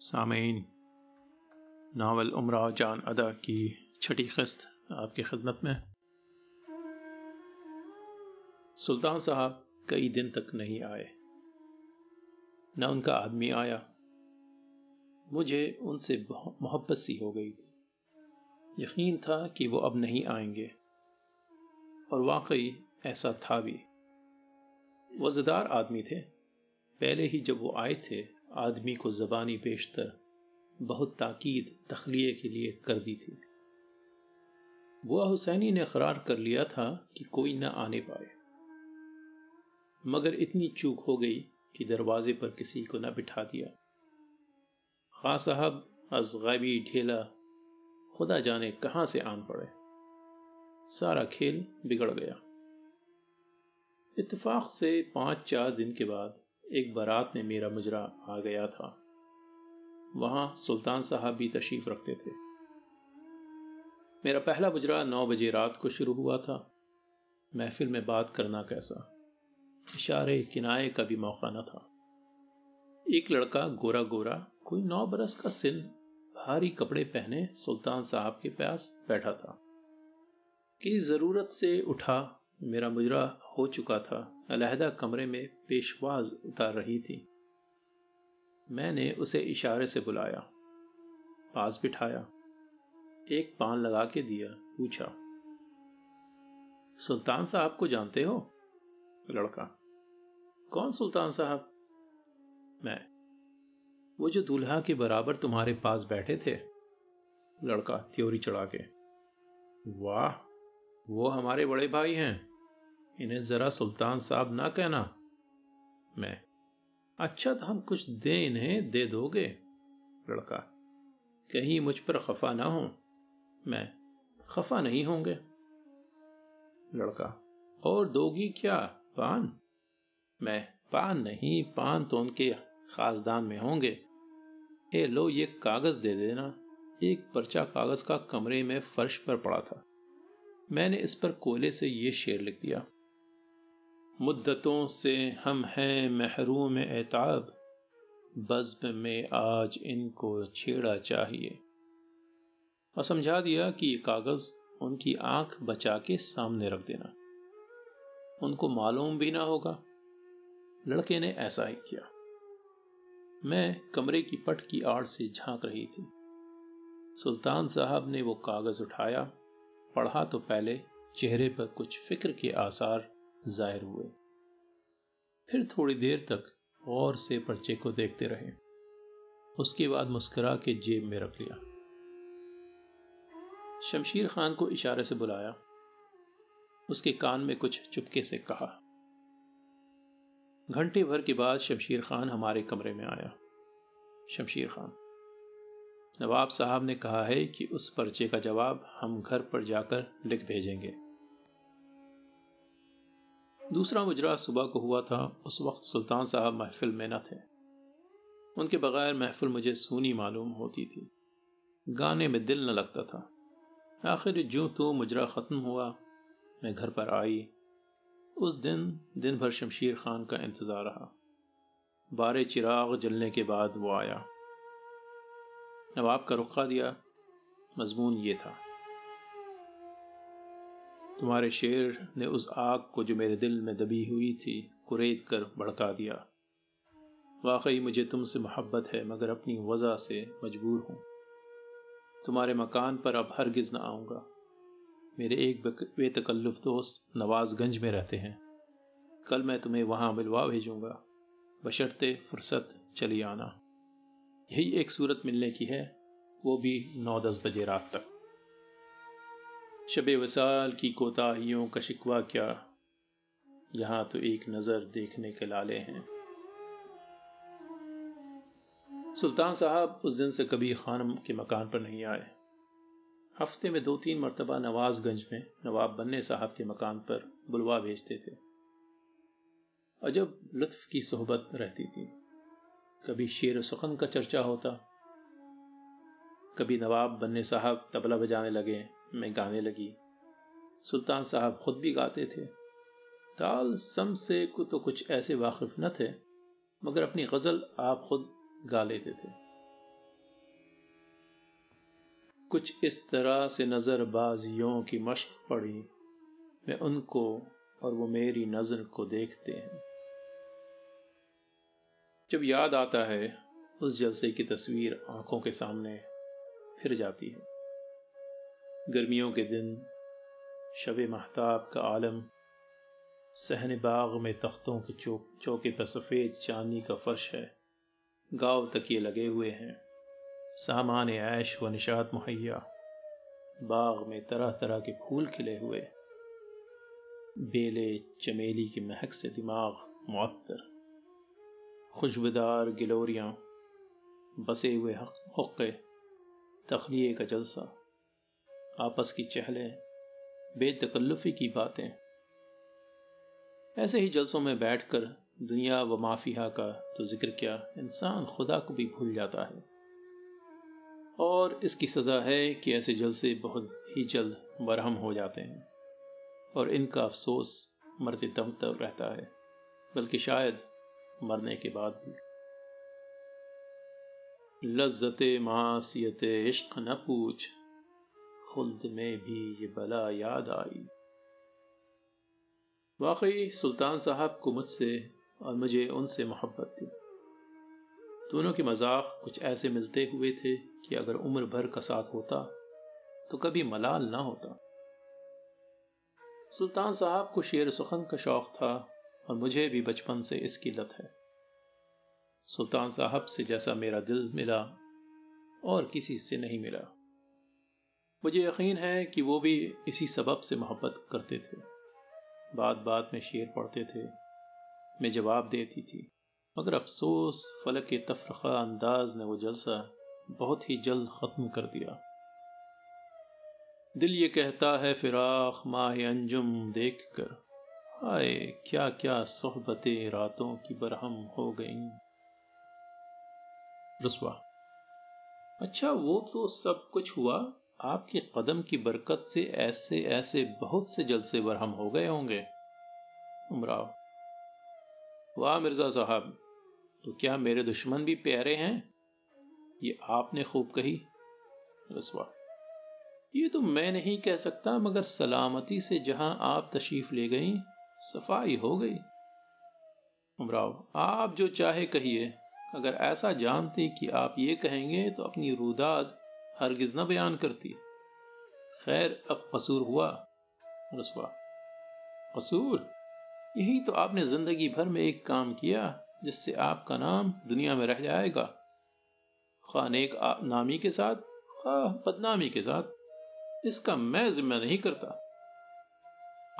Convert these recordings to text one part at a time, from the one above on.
सामीन नावल उमरा जान अदा की छठी किस्त आपकी खिदमत में। सुल्तान साहब कई दिन तक नहीं आए। न उनका आदमी आया। मुझे उनसे मोहब्बत सी हो गई थी। यकीन था कि वो अब नहीं आएँगे। और वाकई ऐसा था भी। वजदार आदमी थे। पहले ही जब वो आए थे आदमी को जबानी बेशतर बहुत ताकीद, तखलिए के लिए कर दी थी। बुआ हुसैनी ने करार कर लिया था कि कोई न आने पाए। मगर इतनी चूक हो गई कि दरवाजे पर किसी को न बिठा दिया। खा साहब अजगैबी ढेला, खुदा जाने कहाँ से आन पड़े। सारा खेल बिगड़ गया। इतफाक से पाँच चार दिन के बाद एक बारात में मेरा मुजरा आ गया था। वहाँ सुल्तान साहब भी तशरीफ़ रखते थे। मेरा पहला मुजरा नौ बजे रात को शुरू हुआ था। महफिल में बात करना कैसा? इशारे किनाए का भी मौका न था। एक लड़का गोरा गोरा कोई नौ बरस का सिन, भारी कपड़े पहने सुल्तान साहब के पास बैठा था। किसी ज़रूरत से उठा, मेरा मुजरा हो चुका था। अलहदा कमरे में पेशवाज उतार रही थी। मैंने उसे इशारे से बुलाया। पास बिठाया। एक पान लगा के दिया, पूछा, सुल्तान साहब को जानते हो? लड़का, कौन सुल्तान साहब? मैं। वो जो दूल्हा के बराबर तुम्हारे पास बैठे थे? लड़का त्योरी चढ़ा के, वाह, वो हमारे बड़े भाई हैं। इन्हें जरा सुल्तान साहब ना कहना। मैं अच्छा तो हम कुछ दे इन्हें, दे दोगे? लड़का, कहीं मुझ पर खफा ना हो। मैं, खफा नहीं होंगे? लड़का, और दोगी क्या, पान? मैं, पान नहीं, पान तो उनके खासदान में होंगे। ए लो, ये कागज़ दे देना। एक पर्चा कागज़ का कमरे में फर्श पर पड़ा था। मैंने इस पर कोयले से ये शेर लिख दिया। मुद्दतों से हम हैं महरूम एताब। बज्म में आज इनको छेड़ा चाहिए। और समझा दिया कि ये कागज़ उनकी आँख बचा के सामने रख देना। उनको मालूम भी ना होगा। लड़के ने ऐसा ही किया। मैं कमरे की पट की आड़ से झाँक रही थी। सुल्तान साहब ने वो कागज़ उठाया, पढ़ा तो पहले, चेहरे पर कुछ फ़िक्र के आसार ज़ाहिर हुए। फिर थोड़ी देर तक और से पर्चे को देखते रहे। उसके बाद मुस्कुरा के जेब में रख लिया। शमशीर खान को इशारे से बुलाया। उसके कान में कुछ चुपके से कहा। घंटे भर के बाद शमशीर खान हमारे कमरे में आया। शमशीर खान, नवाब साहब ने कहा है कि उस पर्चे का जवाब हम घर पर जाकर लिख भेजेंगे। दूसरा मुजरा सुबह को हुआ था, उस वक्त सुल्तान साहब महफिल में न थे। उनके बगैर महफिल मुझे सूनी मालूम होती थी। गाने में दिल न लगता था। आखिर जो तो मुजरा ख़त्म हुआ, मैं घर पर आई। उस दिन दिन भर शमशीर खान का इंतज़ार रहा। बारह चिराग जलने के बाद वो आया। नवाब का रुखा दिया, मजमून ये था। तुम्हारे शेर ने उस आग को जो मेरे दिल में दबी हुई थी, कुरेद कर भड़का दिया। वाकई मुझे तुमसे मोहब्बत है, मगर अपनी वजह से मजबूर हूँ। तुम्हारे मकान पर अब हरगिज़ न आऊँगा। मेरे एक बेतकल्लुफ़ दोस्त नवाजगंज में रहते हैं। कल मैं तुम्हें वहाँ मिलवा भेजूँगा। बशर्ते फुर्सत चली आना। यही एक सूरत मिलने की है, वो भी नौ दस बजे रात तक। शब वसाल की कोताहियों का शिकवा क्या? यहाँ तो एक नज़र देखने के लाले हैं। सुल्तान साहब उस दिन से कभी खानम के मकान पर नहीं आए। हफ़्ते में दो तीन मरतबा नवाजगंज में नवाब बन्ने साहब के मकान पर बुलवा भेजते थे। अजब लुत्फ की सोहबत रहती थी। कभी शेर सुखन का चर्चा होता। कभी नवाब बन्ने साहब तबला बजाने लगे। मैं गाने लगी। सुल्तान साहब खुद भी गाते थे। ताल, सम से तो कुछ ऐसे वाकिफ न थे, मगर अपनी गज़ल आप खुद गा लेते थे। कुछ इस तरह से नज़रबाजियों की मश्क पड़ी। मैं उनको और वो मेरी नज़र को देखते हैं। जब याद आता है, उस जलसे की तस्वीर आँखों के सामने फिर जाती है। गर्मियों के दिन शब महताब का आलम, सहन बाग में तख्तों के चौक चौके पर सफ़ेद चांदी का फर्श है, गाँव तक ये लगे हुए हैं। सामान ऐश व निशात मुहैया, बाग में तरह तरह के फूल खिले हुए। बेले चमेली की महक से दिमाग मअतर खुशबूदार गिलोरियाँ, बसे हुए हुक्के, तखलिए का जलसा। आपस की चहलें, बेतकल्लुफ़ी की बातें। ऐसे ही जलसों में बैठकर दुनिया व माफिया का तो ज़िक्र क्या इंसान खुदा को भी भूल जाता है। और इसकी सज़ा है कि ऐसे जलसे बहुत ही जल्द बरहम हो जाते हैं और इनका अफसोस मरते दम तक रहता है, बल्कि शायद मरने के बाद भी। लज्जत मासीत इश्क न पूछ खुल्द में भी ये बला याद आई। वाकई सुल्तान साहब को मुझसे और मुझे उनसे मोहब्बत थी। दोनों के मज़ाक कुछ ऐसे मिलते हुए थे कि अगर उम्र भर का साथ होता तो कभी मलाल ना होता। सुल्तान साहब को शेर सुखन का शौक था और मुझे भी बचपन से इसकी लत है। सुल्तान साहब से जैसा मेरा दिल मिला, और किसी से नहीं मिला। मुझे यकीन है कि वो भी इसी सबब से मोहब्बत करते थे। बात बात में शेर पढ़ते थे, मैं जवाब देती थी। मगर अफसोस, फलक के तफरखा अंदाज ने वो जलसा बहुत ही जल्द ख़त्म कर दिया। दिल ये कहता है, फिराक माह अंजुम देख कर हाय क्या क्या सोहबतें रातों की बरहम हो गईं। रसवा अच्छा वो तो सब कुछ हुआ? आपके कदम की बरकत से ऐसे ऐसे बहुत से जलसे बरहम हो गए होंगे। उमराव। वाह मिर्ज़ा साहब तो क्या मेरे दुश्मन भी प्यारे हैं? ये आपने खूब कही। रसवा। ये तो मैं नहीं कह सकता, मगर सलामती से जहाँ आप तशरीफ़ ले गई, सफ़ाई हो गई। उमराव, आप जो चाहे कहिए, अगर ऐसा जानते कि आप ये कहेंगे तो अपनी रुदाद हरगिज न बयान करती खैर, अब कसूर हुआ रसवा कसूर? यही तो आपने ज़िंदगी भर में एक काम किया, जिससे आपका नाम दुनिया में रह जाएगा। खान एक नामी के साथ खा बदनामी के साथ। इसका मैं जिम्मा नहीं करता।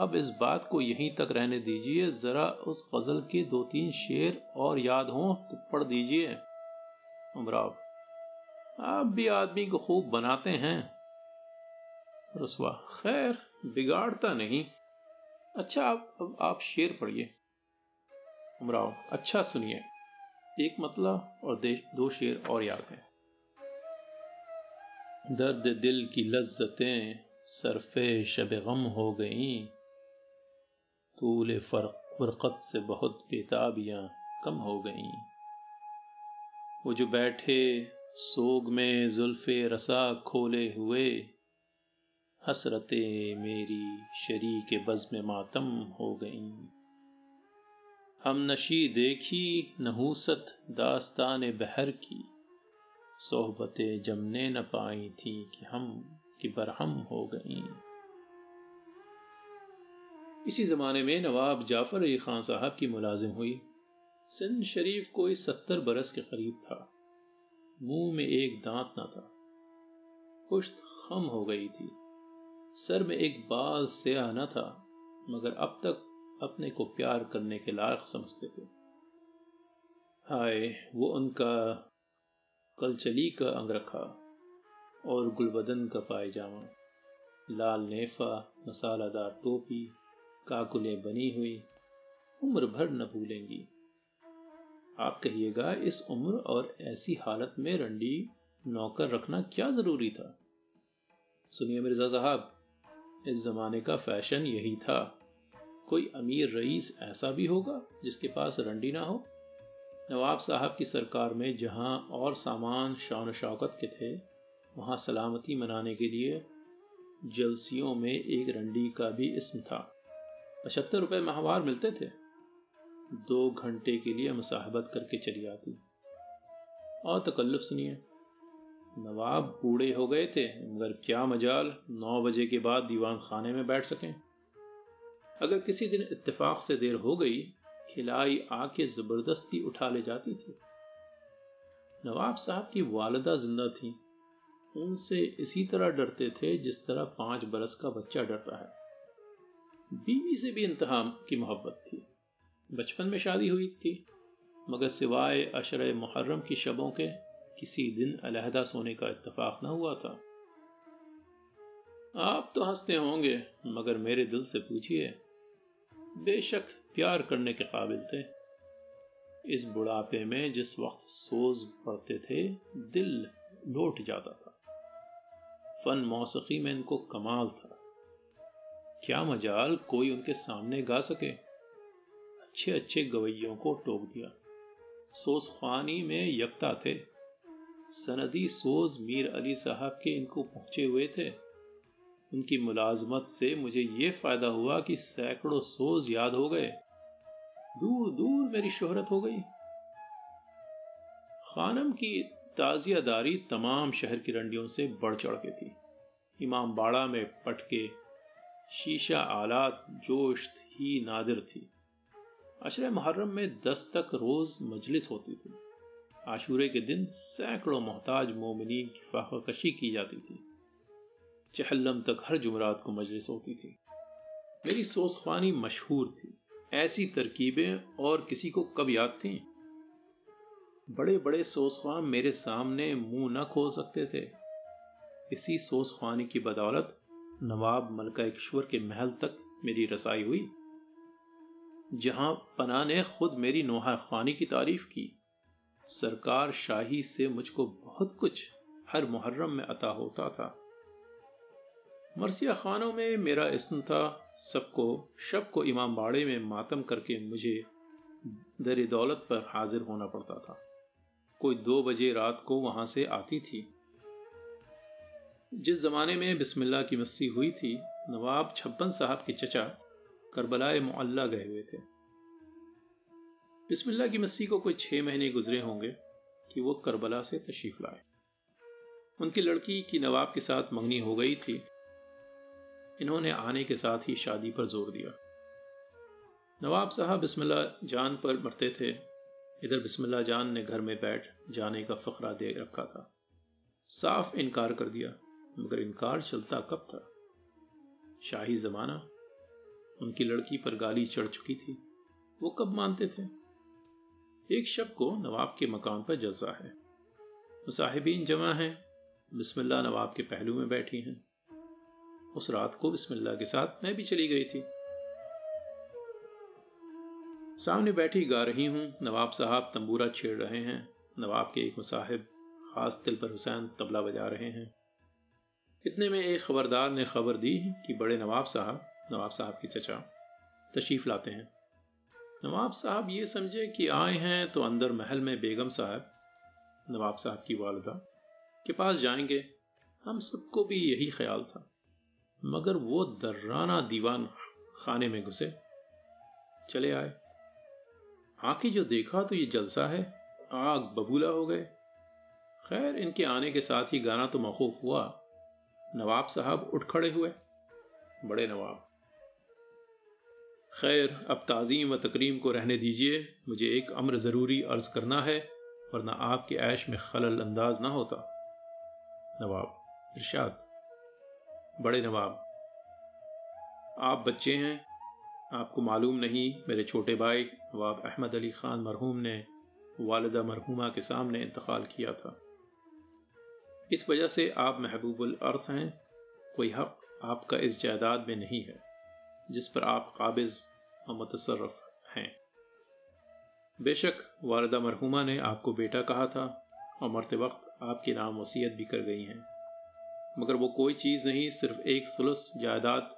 अब इस बात को यहीं तक रहने दीजिए, जरा उस गज़ल के दो तीन शेर और याद हों तो पढ़ दीजिए। उमराव। आप भी आदमी को खूब बनाते हैं। रसवा, खैर, बिगाड़ता नहीं। अच्छा आप, अब आप शेर पढ़िए। उमराव अच्छा सुनिए। एक मतलब और दो शेर और याद हैं। दर्द दिल की लज्जतें सरफे शब गम हो गईं। तूल फ़र्क, फरकत से बहुत बेताबियाँ कम हो गईं। वो जो बैठे सोग में जुल्फे रसा खोले हुए, हसरते मेरी शरी के बज़ मातम हो गईं। हम नशी देखी, नहूसत दास्तान बहर की, सोहबतें जमने न पाई थी कि हम, कि बरहम हो गईं। इसी ज़माने में नवाब जाफ़र अली ख़ान साहब की मुलाजिम हुई। सिंध शरीफ कोई सत्तर बरस के करीब था। मुँह में एक दांत ना था। पुश्त खम हो गई थी। सर में एक बाल स्या न था, मगर अब तक अपने को प्यार करने के लायक समझते थे। हाय, वो उनका कलचली का अंग रखा और गुलबदन का पायजामा, लाल नेफा, मसालादार टोपी, काकुलें बनी हुई, उम्र भर न भूलेंगी। आप कहिएगा, इस उम्र और ऐसी हालत में रंडी नौकर रखना क्या ज़रूरी था? सुनिए मिर्ज़ा साहब, इस जमाने का फ़ैशन यही था। कोई अमीर रईस ऐसा भी होगा जिसके पास रंडी ना हो? नवाब साहब की सरकार में जहाँ और सामान शान शौकत के थे, वहाँ सलामती मनाने के लिए जलसियों में एक रंडी का भी इसम था। पचहत्तर रुपये माहवार मिलते थे। दो घंटे के लिए मुसाहबत करके चली आती। और तकल्लुफ सुनिए। नवाब बूढ़े हो गए थे, मगर क्या मजाल, नौ बजे के बाद दीवान खाने में बैठ सकें। अगर किसी दिन इत्तेफाक से देर हो गई, खिलाई आके ज़बरदस्ती उठा ले जाती थी। नवाब साहब की वालदा ज़िंदा थी। उनसे इसी तरह डरते थे जिस तरह पाँच बरस का बच्चा डरता है। बीवी से भी इंतहा की मोहब्बत थी। बचपन में शादी हुई थी, मगर सिवाय अशर मुहर्रम की शबों के, किसी दिन अलहदा सोने का इत्तेफाक न हुआ था। आप तो हँसते होंगे, मगर मेरे दिल से पूछिए, बेशक प्यार करने के काबिल थे। इस बुढ़ापे में जिस वक्त सोज पड़ते थे, दिल लौट जाता था। फन मौसीकी में इनको कमाल था। क्या मजाल कोई उनके सामने गा सके? अच्छे अच्छे गवैयों को टोक दिया। सोज खानी में यकता थे। सनदी सोज मीर अली साहब के इनको पहुँचे हुए थे। उनकी मुलाजमत से मुझे ये फ़ायदा हुआ कि सैकड़ों सोज याद हो गए। दूर दूर मेरी शोहरत हो गई। खानम की ताजियादारी तमाम शहर की रंडियों से बढ़ चढ़ के थी। इमाम बाड़ा में पटके, शीशा आलात जोश ही नादिर थी। अशर मुहर्रम में दस तक रोज मजलिस होती थी। आशूरे के दिन सैकड़ों मोहताज मोमिनीन की फाहकशी की जाती थी। चहलम तक हर जुमरात को मजलिस होती थी। मेरी सोसखानी मशहूर थी। ऐसी तरकीबें और किसी को कब याद थी? बड़े बड़े सोसखान मेरे सामने मुँह न खोल सकते थे। इसी सोसखानी की बदौलत नवाब मलका ईश्वर के महल तक मेरी रसाई हुई। जहाँ पना ने खुद मेरी नोहा खानी की तारीफ़ की। सरकार शाही से मुझको बहुत कुछ हर मुहर्रम में अता होता था। मरसिया खानों में मेरा इसम था, सबको शब को इमाम बाड़े में मातम करके मुझे दर दौलत पर हाजिर होना पड़ता था। कोई दो बजे रात को वहाँ से आती थी। जिस जमाने में बिस्मिल्लाह की मस्सी हुई थी, नवाब छप्पन साहब के चचा करबलाए मुअल्ला गए हुए थे। बिस्मिल्लाह की मस्सी को कोई छह महीने गुजरे होंगे कि वो करबला से तशरीफ़ लाए। उनकी लड़की की नवाब के साथ मंगनी हो गई थी। इन्होंने आने के साथ ही शादी पर ज़ोर दिया। नवाब साहब बिस्मिल्लाह जान पर मरते थे। इधर बिस्मिल्लाह जान ने घर में बैठ जाने का फकरा दे रखा था। साफ़ इनकार कर दिया, मगर इनकार चलता कब था? शाही जमाना उनकी लड़की पर गाली चढ़ चुकी थी। वो कब मानते थे? एक शब को नवाब के मकान पर जलसा है। मुसाहिबीन जमा हैं बिस्मिल्ला नवाब के पहलू में बैठी हैं। उस रात को बिस्मिल्ला के साथ मैं भी चली गई थी। सामने बैठी गा रही हूँ, नवाब साहब तंबूरा छेड़ रहे हैं। नवाब के एक मुसाहिब खास दिल पर हुसैन तबला बजा रहे हैं। इतने में एक खबरदार ने खबर दी कि बड़े नवाब साहब नवाब साहब के चचा तशीफ लाते हैं। नवाब साहब ये समझे कि आए हैं तो अंदर महल में बेगम साहब, नवाब साहब की वालदा के पास जाएँगे। हम सबको भी यही ख्याल था, मगर वो दर्राना दीवान खाने में घुसे, चले आए। आके जो देखा तो ये जलसा है, आग बबूला हो गए। खैर, इनके आने के साथ ही गाना तो मखूफ हुआ। नवाब साहब उठ खड़े हुए। बड़े नवाब खैर, अब ताज़ीम व तकरीम को रहने दीजिए। मुझे एक अम्र ज़रूरी अर्ज़ करना है, वरना आपके ऐश में खलल अंदाज ना होता। नवाब, इरशाद। बड़े नवाब, आप बच्चे हैं, आपको मालूम नहीं मेरे छोटे भाई नवाब अहमद अली ख़ान मरहूम ने वालदा मरहूमा के सामने इंतकाल किया था। इस वजह से आप महबूबुल अर्स हैं, कोई हक आपका इस जायदाद में नहीं है। जिस पर आप काबिज और मुतसरफ हैं। बेशक वालदा मरहुमा ने आपको बेटा कहा था और मरते वक्त आपके नाम वसीयत भी कर गई हैं। मगर वो कोई चीज़ नहीं, सिर्फ़ एक सुलस जायदाद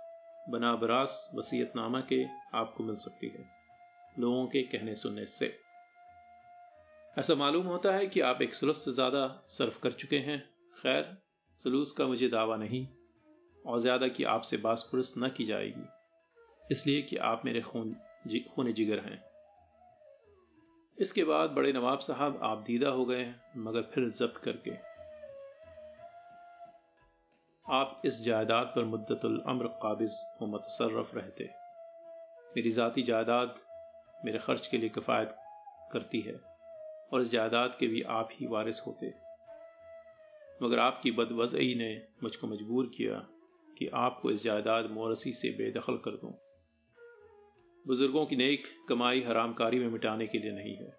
बना बरास वसीयतनामा के आपको मिल सकती है, लोगों के कहने सुनने से। ऐसा मालूम होता है कि आप एक सुलस से ज़्यादा सर्फ कर चुके हैं। खैर, सलूस का मुझे दावा नहीं और ज़्यादा कि आपसे बास पुरस न की जाएगी। इसलिए कि आप मेरे खून जी, खून जिगर हैं। इसके बाद बड़े नवाब साहब आप दीदा हो गए मगर फिर जब्त करके। आप इस जायदाद पर मुद्दतुल अम्र काबिज व मुतसरफ रहते। मेरी ज़ाती जायदाद मेरे खर्च के लिए किफ़ायत करती है और इस जायदाद के भी आप ही वारिस होते। मगर आपकी बदवज़ई ने मुझको मजबूर किया कि आपको इस जायदाद मोरसी से बेदखल कर दूँ। बुज़ुर्गों की नेक कमाई हरामकारी में मिटाने के लिए नहीं है।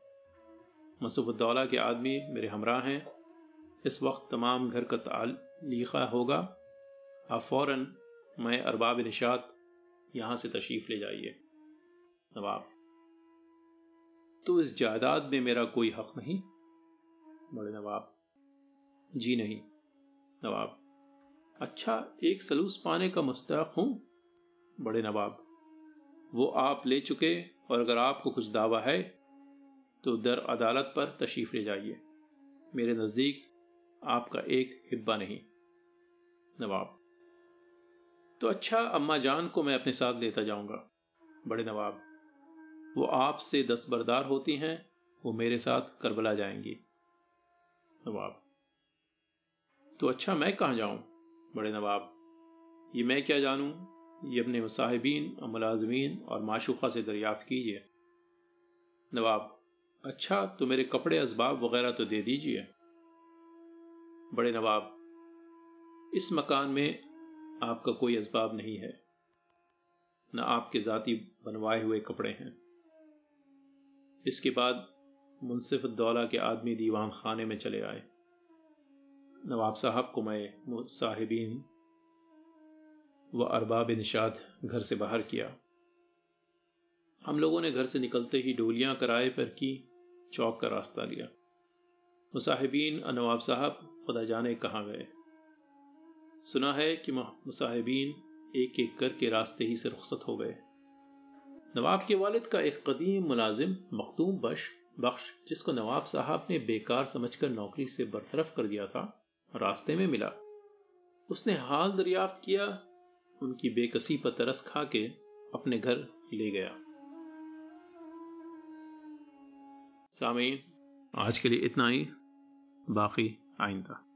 मसूफ़ुद्दौला के आदमी मेरे हमरा हैं। इस वक्त तमाम घर का तालीखा होगा। आप फ़ौरन मैं अरबाब निशात यहाँ से तशरीफ़ ले जाइए। नवाब। तो इस जायदाद में मेरा कोई हक नहीं? बड़े नवाब। जी नहीं। नवाब। अच्छा एक सलूस पाने का मुस्तक हूँ? बड़े नवाब। वो आप ले चुके और अगर आपको कुछ दावा है तो दर अदालत पर तशरीफ़ ले जाइए। मेरे नज़दीक आपका एक हिब्बा नहीं, नवाब। तो अच्छा अम्मा जान को मैं अपने साथ लेता जाऊँगा। बड़े नवाब, वो आपसे दस बरदार होती हैं, वो मेरे साथ करबला जाएँगी। नवाब तो अच्छा मैं कहाँ जाऊँ? बड़े नवाब, ये मैं क्या जानूं? ये अपने मुसाहिबीन और मुलाजमीन और माशुखा से दरियाफ्त कीजिए। नवाब अच्छा तो मेरे कपड़े इसबाब वगैरह तो दे दीजिए। बड़े नवाब, इस मकान में आपका कोई इसबाब नहीं है। न आपके ज़ाती बनवाए हुए कपड़े हैं। इसके बाद मुनसिफ दौला के आदमी दीवान खाने में चले आए। नवाब साहब को मैं साहिबीन व अरबाब निशाद घर से बाहर किया। हम लोगों ने घर से निकलते ही डोलियाँ किराए पर की, चौक का रास्ता लिया। मुसाहिबीन नवाब साहब खुदा जाने कहाँ गए। सुना है कि मुसाहिबीन एक एक करके रास्ते ही से रुखसत हो गए। नवाब के वालिद का एक कदीम, मुलाजिम, मखदूम बश बख्श, जिसको नवाब साहब ने बेकार समझकर नौकरी से बरतरफ कर दिया था, रास्ते में मिला। उसने हाल दरियाफ्त किया उनकी बेकसी पर तरस खा के अपने घर ले गया। सामी आज के लिए इतना ही। बाकी आइंदा।